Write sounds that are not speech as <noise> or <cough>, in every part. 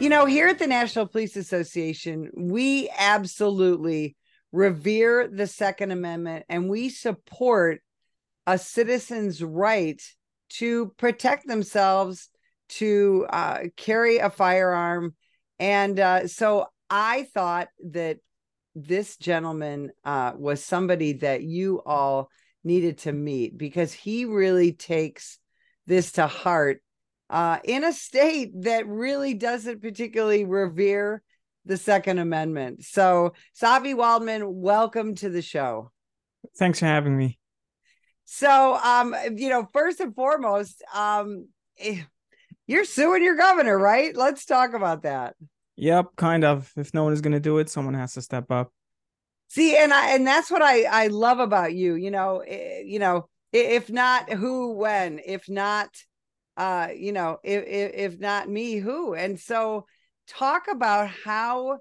You know, here at the National Police Association, we absolutely revere the Second Amendment and we support a citizen's right to protect themselves, to uh, carry a firearm. And uh, so I thought that this gentleman uh, was somebody that you all needed to meet because he really takes this to heart uh, in a state that really doesn't particularly revere the Second Amendment. So, Tzvi Waldman, welcome to the show. Thanks for having me. So, um, you know, first and foremost, um, eh, you're suing your governor, right? Let's talk about that. Yep, kind of. If no one is going to do it, someone has to step up. See, and I and that's what I I love about you. You know, eh, you know, if not who, when, if not, uh, you know, if if, if not me, who? And so, talk about how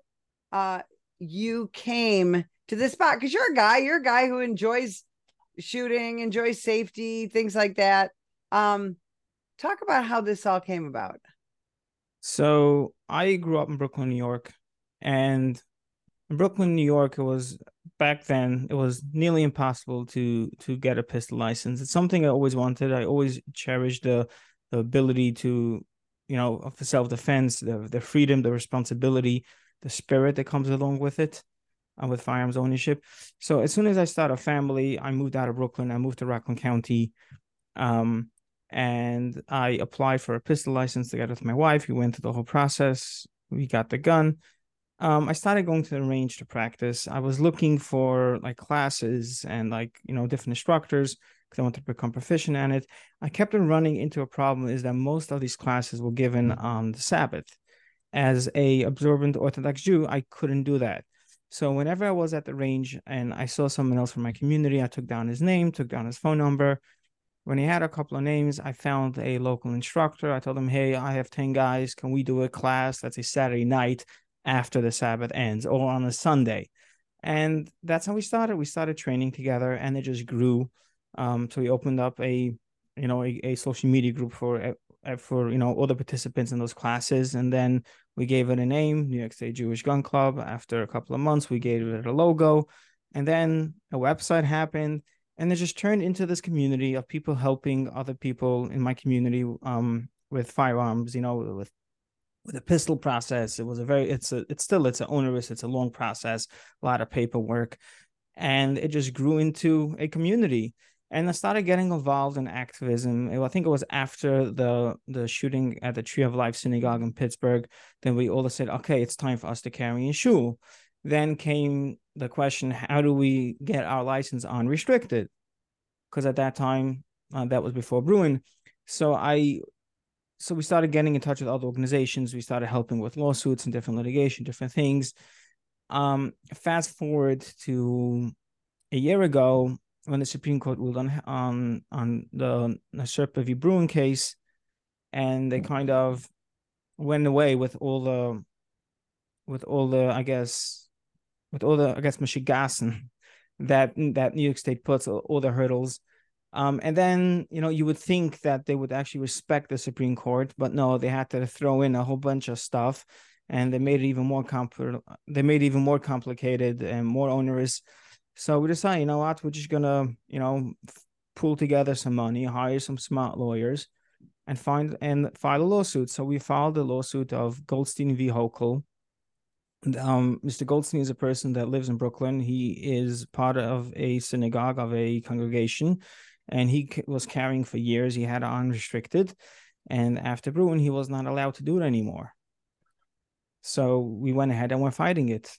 uh you came to this spot because you're a guy, you're a guy who enjoys shooting, enjoys safety, things like that. Um, talk about how this all came about. So I grew up in Brooklyn, New York, and Brooklyn, New York, it was back then it was nearly impossible to to get a pistol license. It's something I always wanted. I always cherished the the ability to, you know, for self defense, the the freedom, the responsibility, the spirit that comes along with it, and with firearms ownership. So as soon as I started a family, I moved out of Brooklyn. I moved to Rockland County, um, and I applied for a pistol license together with my wife. We went through the whole process. We got the gun um, I started going to the range to practice. I was looking for like classes and like you know different instructors because I wanted to become proficient in it. I kept on running into a problem is that most of these classes were given mm. on the Sabbath. As a observant Orthodox Jew, I couldn't do that. So whenever I was at the range and I saw someone else from my community, I took down his name, took down his phone number. When he had a couple of names, I found a local instructor. I told him, "Hey, I have ten guys. Can we do a class? That's a Saturday night." after the Sabbath ends or on a Sunday. And that's how we started. We started training together and it just grew. Um, so we opened up a, you know, a, a social media group for, uh, for, you know, all the participants in those classes. And then we gave it a name, New York State Jewish Gun Club. After a couple of months, we gave it a logo. And then a website happened and it just turned into this community of people helping other people in my community um, with firearms, you know, with with a pistol process. It was a very it's a it's still it's an onerous, it's a long process, a lot of paperwork. And it just grew into a community. And I started getting involved in activism. I think it was after the the shooting at the Tree of Life Synagogue in Pittsburgh. Then we all said, okay, it's time for us to carry a shul. Then came the question, how do we get our license unrestricted? Because at that time, uh, that was before Bruen. So I so we started getting in touch with other organizations. We started helping with lawsuits and different litigation, different things. Um, fast forward to a year ago when the Supreme Court ruled on on on the Naserpa v. Bruen case, and they kind of went away with all the with all the I guess with all the I guess Michigassen that that New York State puts all, the hurdles um, and then, you know, you would think that they would actually respect the Supreme Court, but no, they had to throw in a whole bunch of stuff, and they made it even more compl- They made it even more complicated and more onerous. So we decided, you know what, we're just gonna, you know, pull together some money, hire some smart lawyers, and find and file a lawsuit. So we filed the lawsuit of Goldstein v. Hochul. Um, Mr. Goldstein is a person that lives in Brooklyn. He is part of a synagogue of a congregation and he was carrying for years. He had unrestricted, and after Bruen, he was not allowed to do it anymore. So we went ahead and we're fighting it.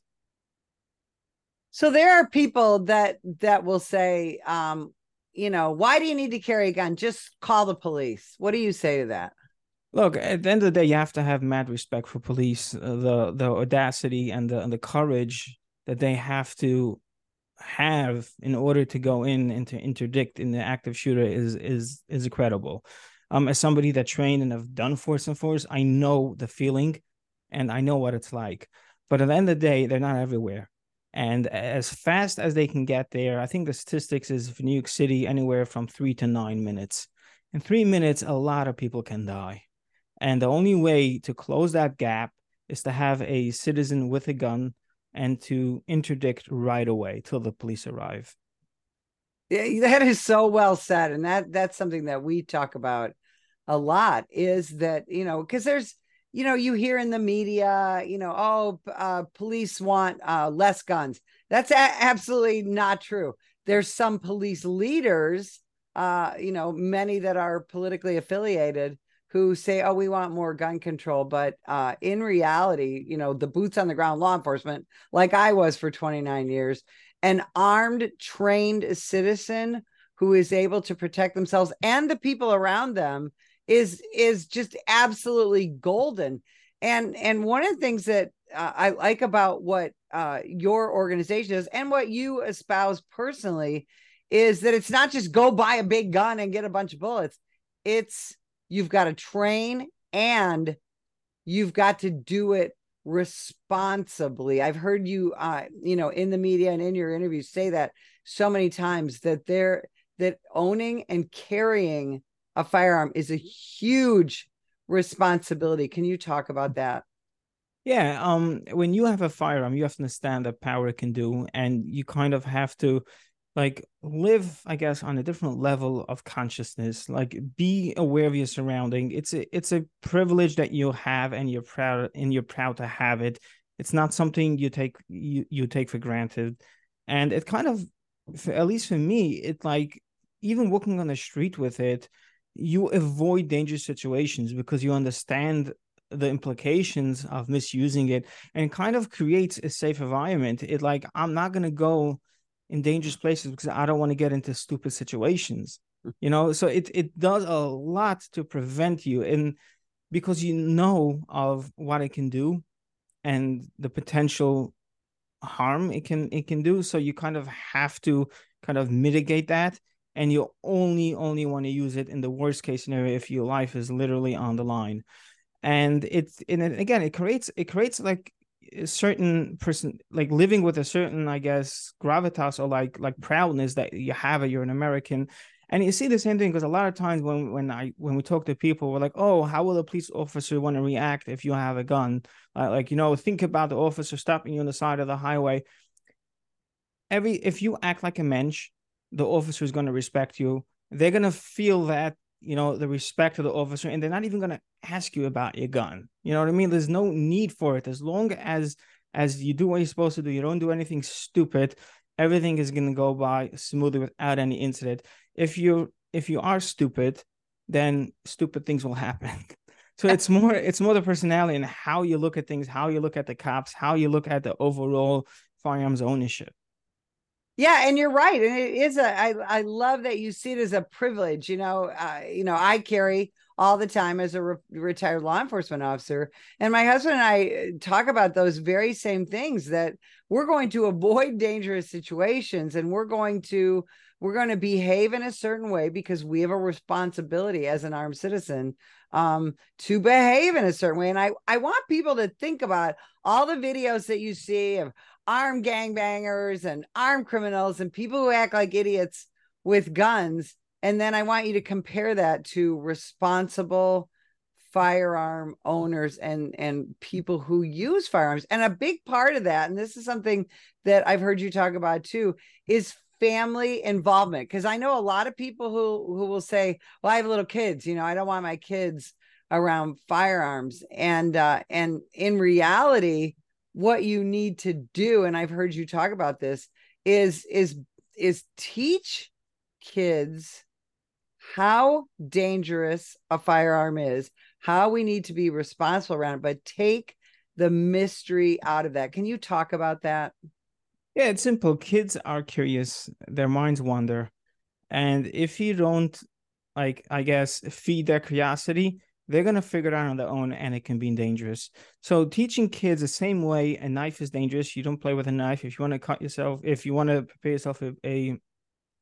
So there are people that that will say, um, you know, why do you need to carry a gun? Just call the police. What do you say to that? Look, at the end of the day, you have to have mad respect for police, uh, the the audacity and the and the courage that they have to have in order to go in and to interdict in the active shooter is is is incredible. Um, as somebody that trained and have done force and force, I know the feeling, and I know what it's like. But at the end of the day, they're not everywhere. And as fast as they can get there, I think the statistics is for New York City anywhere from three to nine minutes. In three minutes, a lot of people can die. And the only way to close that gap is to have a citizen with a gun and to interdict right away till the police arrive. Yeah, that is so well said, and that that's something that we talk about a lot. Is that you know because there's you know you hear in the media you know oh uh, police want uh, less guns. That's a- absolutely not true. There's some police leaders, uh, you know, many that are politically affiliated who say, "Oh, we want more gun control," but uh, in reality, you know, the boots on the ground law enforcement, like I was for 29 years, an armed, trained citizen who is able to protect themselves and the people around them is is just absolutely golden. And and one of the things that uh, I like about what uh, your organization is and what you espouse personally is that it's not just go buy a big gun and get a bunch of bullets. It's you've got to train and you've got to do it responsibly. I've heard you uh you know in the media and in your interviews say that so many times that they're that owning and carrying a firearm is a huge responsibility. Can you talk about that? Yeah, um when you have a firearm, you have to understand the power can do and you kind of have to like live i guess on a different level of consciousness like be aware of your surrounding it's a it's a privilege that you have and you're proud and you're proud to have it it's not something you take you, you take for granted and it kind of at least for me it like even walking on the street with it you avoid dangerous situations because you understand the implications of misusing it and kind of creates a safe environment it like i'm not going to go in dangerous places because I don't want to get into stupid situations. Hmm. You know, so it it does a lot to prevent you and because you know of what it can do and the potential harm it can it can do so you kind of have to kind of mitigate that and you only only want to use it in the worst case scenario if your life is literally on the line. And it's and again it creates it creates like a certain person like living with a certain i guess gravitas or like like proudness that you have you're an american. And you see the same thing because a lot of times when when i when we talk to people we're like oh how will a police officer want to react if you have a gun? Uh, like you know think about the officer stopping you on the side of the highway. Every if you act like a mensch the officer is going to respect you. They're going to feel that you know the respect of the officer and they're not even going to ask you about your gun. You know what i mean? There's no need for it. As long as as you do what you're supposed to do you don't do anything stupid everything is going to go by smoothly without any incident. If you if you are stupid then stupid things will happen. <laughs> So it's more it's more the personality and how you look at things how you look at the cops how you look at the overall firearms ownership yeah, and you're right, and it is a. I I love that you see it as a privilege. You know, uh, you know, I carry all the time as a re- retired law enforcement officer, and my husband and I uh, talk about those very same things. That we're going to <laughs> avoid dangerous situations, and we're going to we're going to behave in a certain way because we have a responsibility as an armed citizen um, to behave in a certain way. And I I want people to think about all the videos that you see of armed gangbangers and armed criminals and people who act like idiots with guns. And then I want you to compare that to responsible firearm owners and and people who use firearms and a big part of that and this is something that I've heard you talk about too is family involvement because I know a lot of people who who will say well I have little kids you know I don't want my kids around firearms and uh and in reality what you need to do and i've heard you talk about this is is is teach kids how dangerous a firearm is how we need to be responsible around it but take the mystery out of that. Can you talk about that yeah it's simple kids are curious their minds wander and if you don't like i guess feed their curiosity they're going to figure it out on their own and it can be dangerous. So teaching kids the same way a knife is dangerous. You don't play with a knife. If you want to cut yourself, if you want to prepare yourself a, a,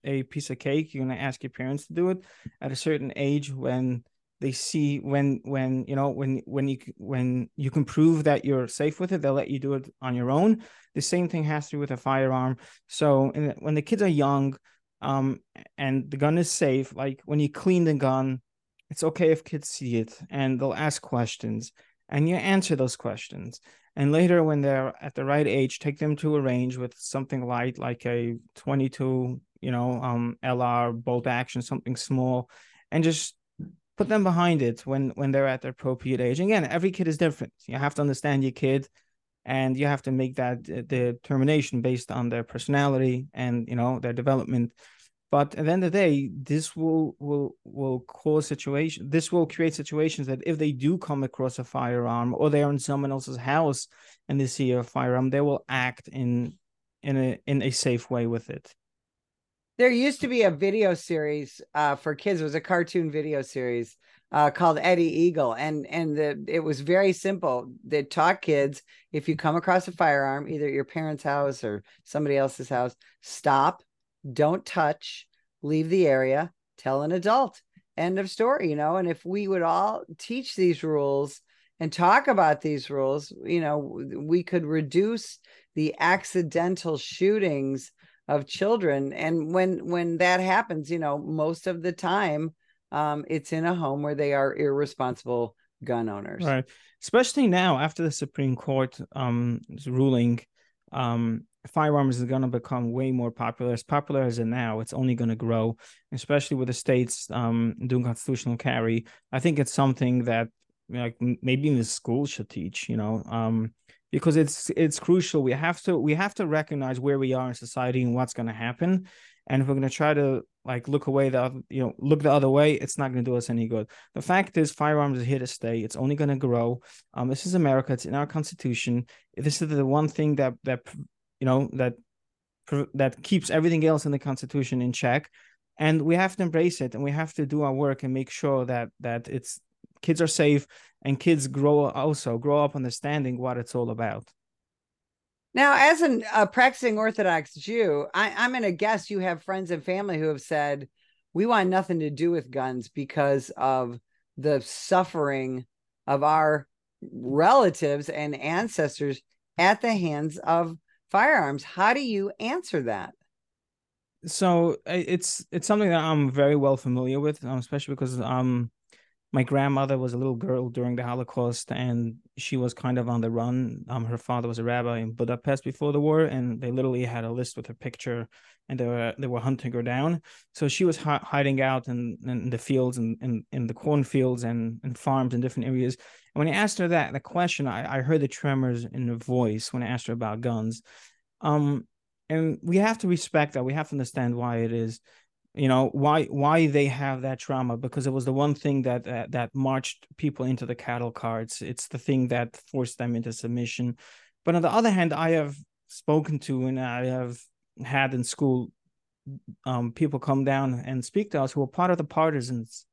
a piece of cake, you're going to ask your parents to do it at a certain age when they see when when you know when when you when you can prove that you're safe with it they'll let you do it on your own. The same thing has to do with a firearm. So when the kids are young um and the gun is safe like when you clean the gun it's okay if kids see it and they'll ask questions and you answer those questions. And later when they're at the right age take them to a range with something light like a 22 you know um lr bolt action something small and just put them behind it when when they're at their appropriate age. Again every kid is different. You have to understand your kid and you have to make that uh, determination based on their personality and you know their development. But at the end of the day this will will will cause situation this will create situations that if they do come across a firearm or they're in someone else's house and they see a firearm they will act in in a in a safe way with it there used to be a video series uh, for kids it was a cartoon video series uh, called eddie eagle and and the it was very simple they taught kids if you come across a firearm either at your parents house or somebody else's house stop don't touch, leave the area, tell an adult. End of story, you know. And if we would all teach these rules and talk about these rules, you know, we could reduce the accidental shootings of children. And when when that happens, you know, most of the time, um, it's in a home where they are irresponsible gun owners. Right. Especially now after the Supreme Court um ruling um firearms is going to become way more popular. As popular as it now, it's only going to grow, especially with the states um, doing constitutional carry. I think it's something that like maybe in the school should teach. You know, um, because it's it's crucial. We have to we have to recognize where we are in society and what's going to happen. And if we're going to try to like look away the you know look the other way, it's not going to do us any good. The fact is, firearms are here to stay. It's only going to grow. Um, this is America. It's in our constitution. This is the one thing that that you know that that keeps everything else in the constitution in check and we have to embrace it and we have to do our work and make sure that that it's kids are safe and kids grow also grow up understanding what it's all about now as an, a practicing orthodox jew I, i'm going to guess you have friends and family who have said we want nothing to do with guns because of the suffering of our relatives and ancestors at the hands of firearms. How do you answer that? So it's it's something that I'm very well familiar with, um, especially because um my grandmother was a little girl during the Holocaust and she was kind of on the run. Um, her father was a rabbi in Budapest before the war, and they literally had a list with her picture, and they were they were hunting her down. So she was hi- hiding out in, in the fields and in, in the cornfields and, and farms in different areas. And when I asked her that the question, I, I heard the tremors in her voice when I asked her about guns. Um, and we have to respect that. We have to understand why it is you know why why they have that trauma because it was the one thing that uh, that marched people into the cattle carts. It's the thing that forced them into submission. But on the other hand i have spoken to and i have had in school um, people come down and speak to us who were part of the partisans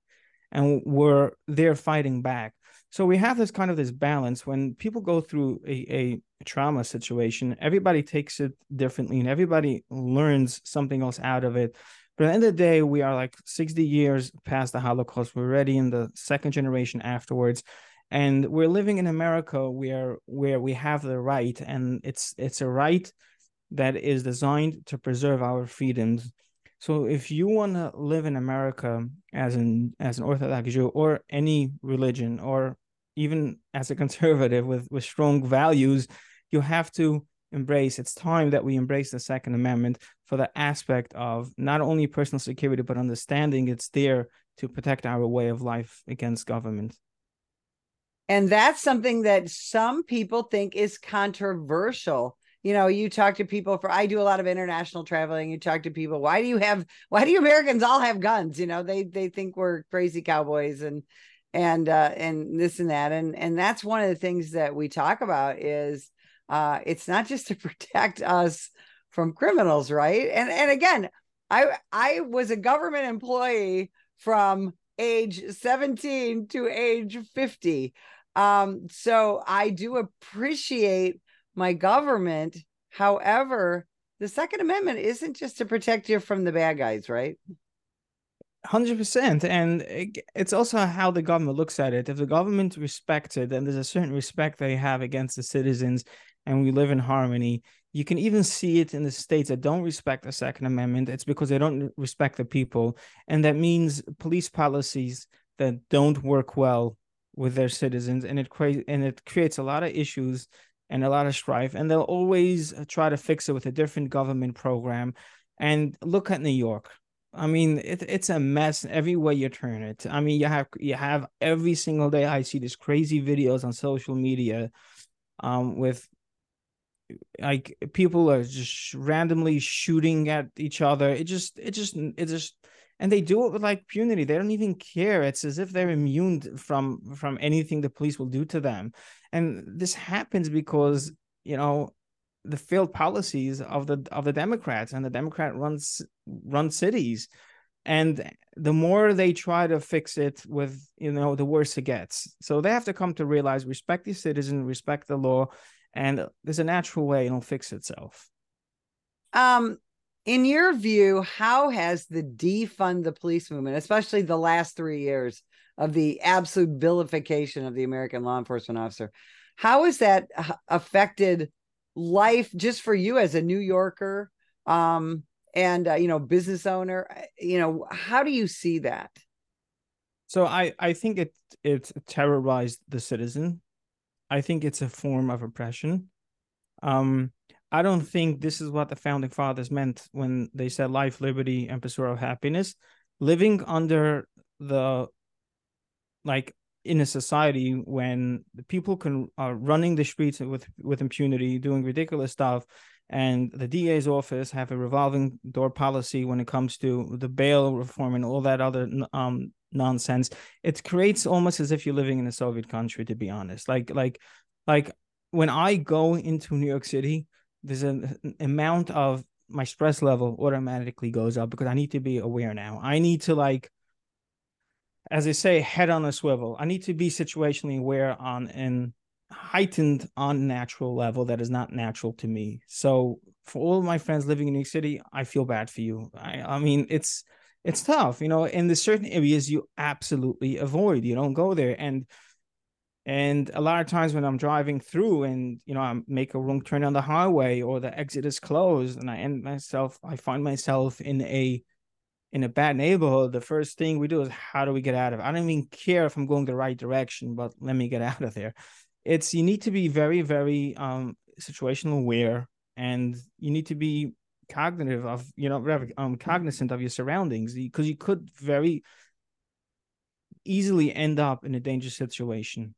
and were there fighting back. So we have this kind of this balance. When people go through a, a trauma situation everybody takes it differently and everybody learns something else out of it but at the end of the day, we are like 60 years past the Holocaust. We're already in the second generation afterwards. And we're living in America where where we have the right, and it's it's a right that is designed to preserve our freedoms. So if you want to live in America as an as an Orthodox Jew or any religion or even as a <laughs> conservative with with strong values, you have to embrace it's time that we embrace the second amendment for the aspect of not only personal security but understanding it's there to protect our way of life against government. And that's something that some people think is controversial. You know you talk to people for i do a lot of international traveling. You talk to people why do you have why do you americans all have guns? You know they they think we're crazy cowboys and and uh and this and that. And and that's one of the things that we talk about is uh, it's not just to <laughs> protect us from criminals, right? And and again, I I was a government employee from age 17 to age 50. Um, so I do appreciate my government. However, the Second Amendment isn't just to protect you from the bad guys, right? Hundred percent, and it's also how the government looks at it. If the government respects it, and there's a certain respect they have against the citizens, and we live in harmony. You can even see it in the states that don't respect the Second Amendment. It's because they don't respect the people. And that means police policies that don't work well with their citizens and it creates and it creates a lot of issues and a lot of strife and they'll always try to fix it with a different government program and look at new york i mean it, it's a mess every way you turn it i mean you have you have every single day i see these crazy videos on social media um with like people are just randomly shooting at each other. It just it just it just and they do it with like impunity they don't even care. It's as if they're immune from from anything the police will do to them. And this happens because you know the failed policies of the of the democrats and the democrat runs run cities. And the more they try to fix it with you know the worse it gets. So they have to come to realize respect the citizen respect the law and there's a natural way it'll fix itself. Um in your view how has the defund the police movement especially the last three years of the absolute vilification of the american law enforcement officer how has that affected life just for you as a new yorker um and uh, you know business owner? You know how do you see that? So i i think it it terrorized the citizen I think it's a form of oppression. Um, I don't think this is what the founding fathers meant when they said life, liberty, and pursuit of happiness. Living under the like in a society when people can are running the streets with with impunity, doing ridiculous stuff, and the DA's office have a revolving door policy when it comes to the bail reform and all that other um nonsense. It creates almost as if you're living in a Soviet country, to be honest. Like, like, like when I go into New York City, there's an, amount of my stress level automatically goes up because I need to be aware now. I need to like, as I say, head on a swivel. I need to be situationally aware on an heightened unnatural level that is not natural to me. So for all my friends living in New York City, I feel bad for you. I, I mean, it's it's tough, you know. In the certain areas you absolutely avoid, you don't go there, and and a lot of times when I'm driving through and you know I make a wrong turn on the highway or the exit is closed, and I end myself, I find myself in a in a bad neighborhood. The first thing we do is how do we get out of it? I don't even care if I'm going the right direction, but let me get <laughs> out of there. It's you need to be very very um situational aware, and you need to be cognitive of you know rather um cognizant of your surroundings because you could very easily end up in a dangerous situation.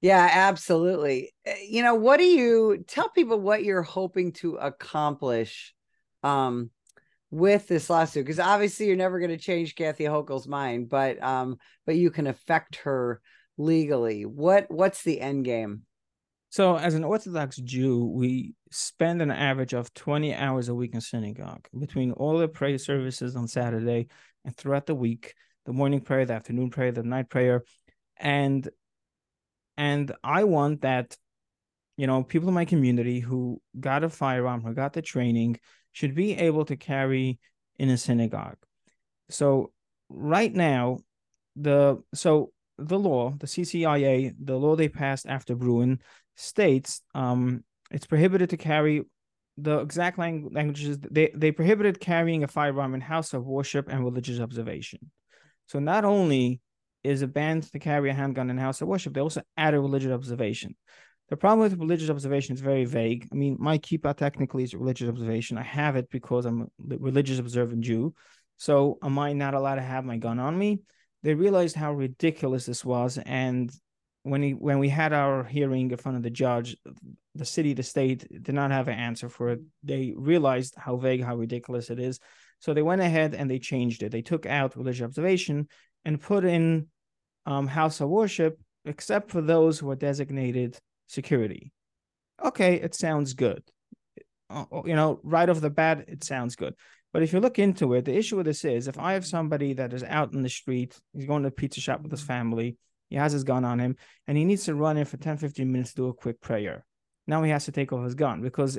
Yeah absolutely. Eh, you know what do you tell people what you're hoping to accomplish um with this lawsuit because obviously you're never going to change kathy hochul's mind but um but you can affect her legally. What what's the end game so, as an Orthodox Jew, we spend an average of 20 hours a week in synagogue between all the prayer services on Saturday and throughout the week the morning prayer, the afternoon prayer, the night prayer. And and I want that, you know, people in my community who got a firearm, who got the training, should be able to carry in a synagogue. So right now, the so the law, the CCIA, the law they passed after Bruen states um, it's prohibited to carry the exact lang- languages they, they prohibited carrying a firearm in house of worship and religious observation. So not only is it banned to carry a handgun in house of worship they also add a religious observation. The problem with religious observation is very vague. I mean my kippah technically is religious observation. I have it because i'm a religious observant jew. So am i not allowed to have my gun on me? They realized how ridiculous this was and when he when we had our hearing in front of the judge, the city, the state did not have an answer for it. They realized how vague, how ridiculous it is. So they went ahead and they changed it. They took out religious observation and put in um, house of worship, except for those who are designated security. Okay, it sounds good. Uh, uh, you know, right off the bat, it sounds good. But if you look into it, the issue with this is if I have somebody that is out in the street, he's going to a pizza shop with his family, he has his gun on him, and he needs to run in for 10, 15 minutes to do a quick prayer. Now he has to take off his gun because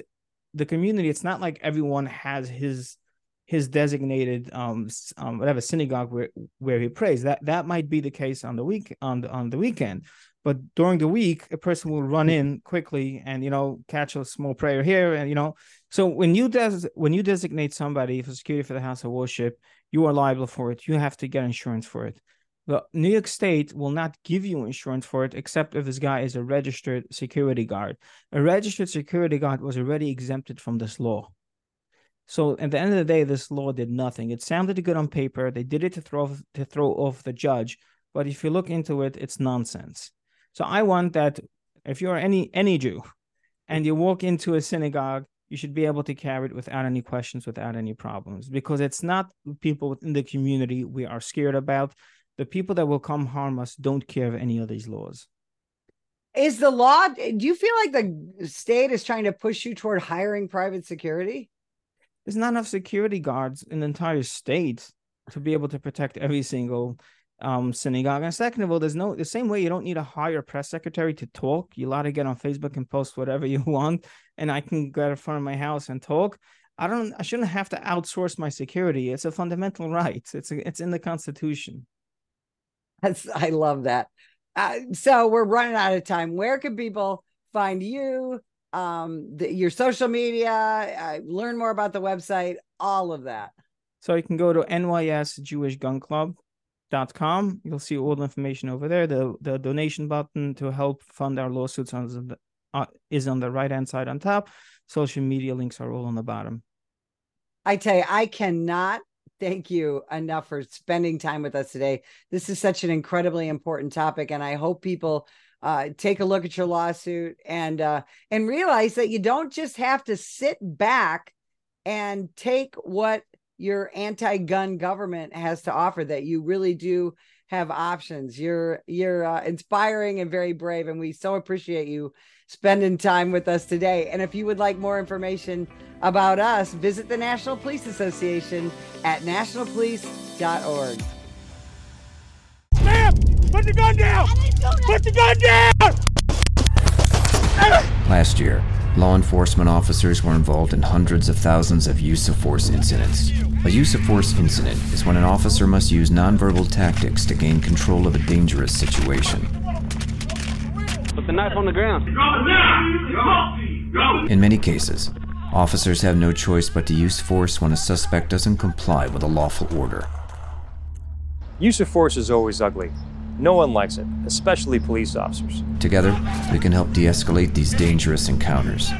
the community, it's not like everyone has his his designated um, um whatever synagogue where where he prays. That that might be the case on the week on the on the weekend. But during the week, a person will run in quickly and you know catch a small prayer here, and you know. So when you des- when you designate somebody for security for the house of worship, you are liable for it. You have to get insurance for it the New York State will not give you insurance for it except if this guy is a registered security guard. A registered security guard was already exempted from this law. So at the end of the day, this law did nothing. It sounded good on paper. They did it to throw off, to throw off the judge, but if you look into it, it's nonsense. So I want that if you're any any Jew, and you walk into a synagogue, you should be able to carry it without any questions, without any problems, because it's not people within the community we are scared about the people that will come harm us don't care of any of these laws. Is the law, do you feel like the state is trying to push you toward hiring private security? There's not enough security guards in the entire state to be able to protect every single um, synagogue. And second of all, there's no the same way you don't need to hire a press secretary to talk. You're allowed to get on Facebook and post whatever <laughs> you want, and I can get in front of my house and talk. I don't I shouldn't have to outsource my security. It's a fundamental <laughs> right. It's a, it's in the Constitution. That's I love that. Uh, so we're running out of time. Where can people find you? Um, the, your social media, uh, learn more about the website, all of that. So you can go to nysjewishgunclub.com. You'll see all the information over there. The the donation button to help fund our lawsuits on the, uh, is on the right hand side on top. Social media links are all on the bottom. I tell you, I cannot thank you enough for spending time with us today. This is such an incredibly important topic, and I hope people uh, take a look at your lawsuit and uh, and realize that you don't just have to sit back and take what your anti-gun government has to offer. That you really do have options. You're you're uh, inspiring and very brave, and we so appreciate you spending time with us today. And if you would like more information about us, visit the National Police Association at nationalpolice.org. Ma'am, put the gun down! Put the gun down! Last year, law enforcement officers were involved in hundreds of thousands of use of force incidents. A use of force incident is when an officer must use nonverbal tactics to gain control of a dangerous situation. Put the knife on the ground. In many cases, officers have no choice but to use force when a suspect doesn't comply with a lawful order. Use of force is always ugly. No one likes it, especially police officers. Together, we can help de escalate these dangerous encounters.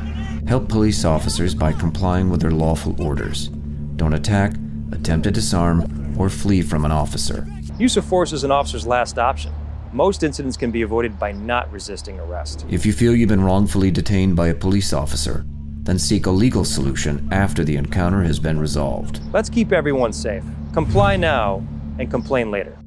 Help police officers by complying with their lawful orders. Don't attack, attempt to disarm, or flee from an officer. Use of force is an officer's last option. Most incidents can be avoided by not resisting arrest. If you feel you've been wrongfully detained by a police officer, then seek a legal solution after the encounter has been resolved. Let's keep everyone safe. Comply now and complain later.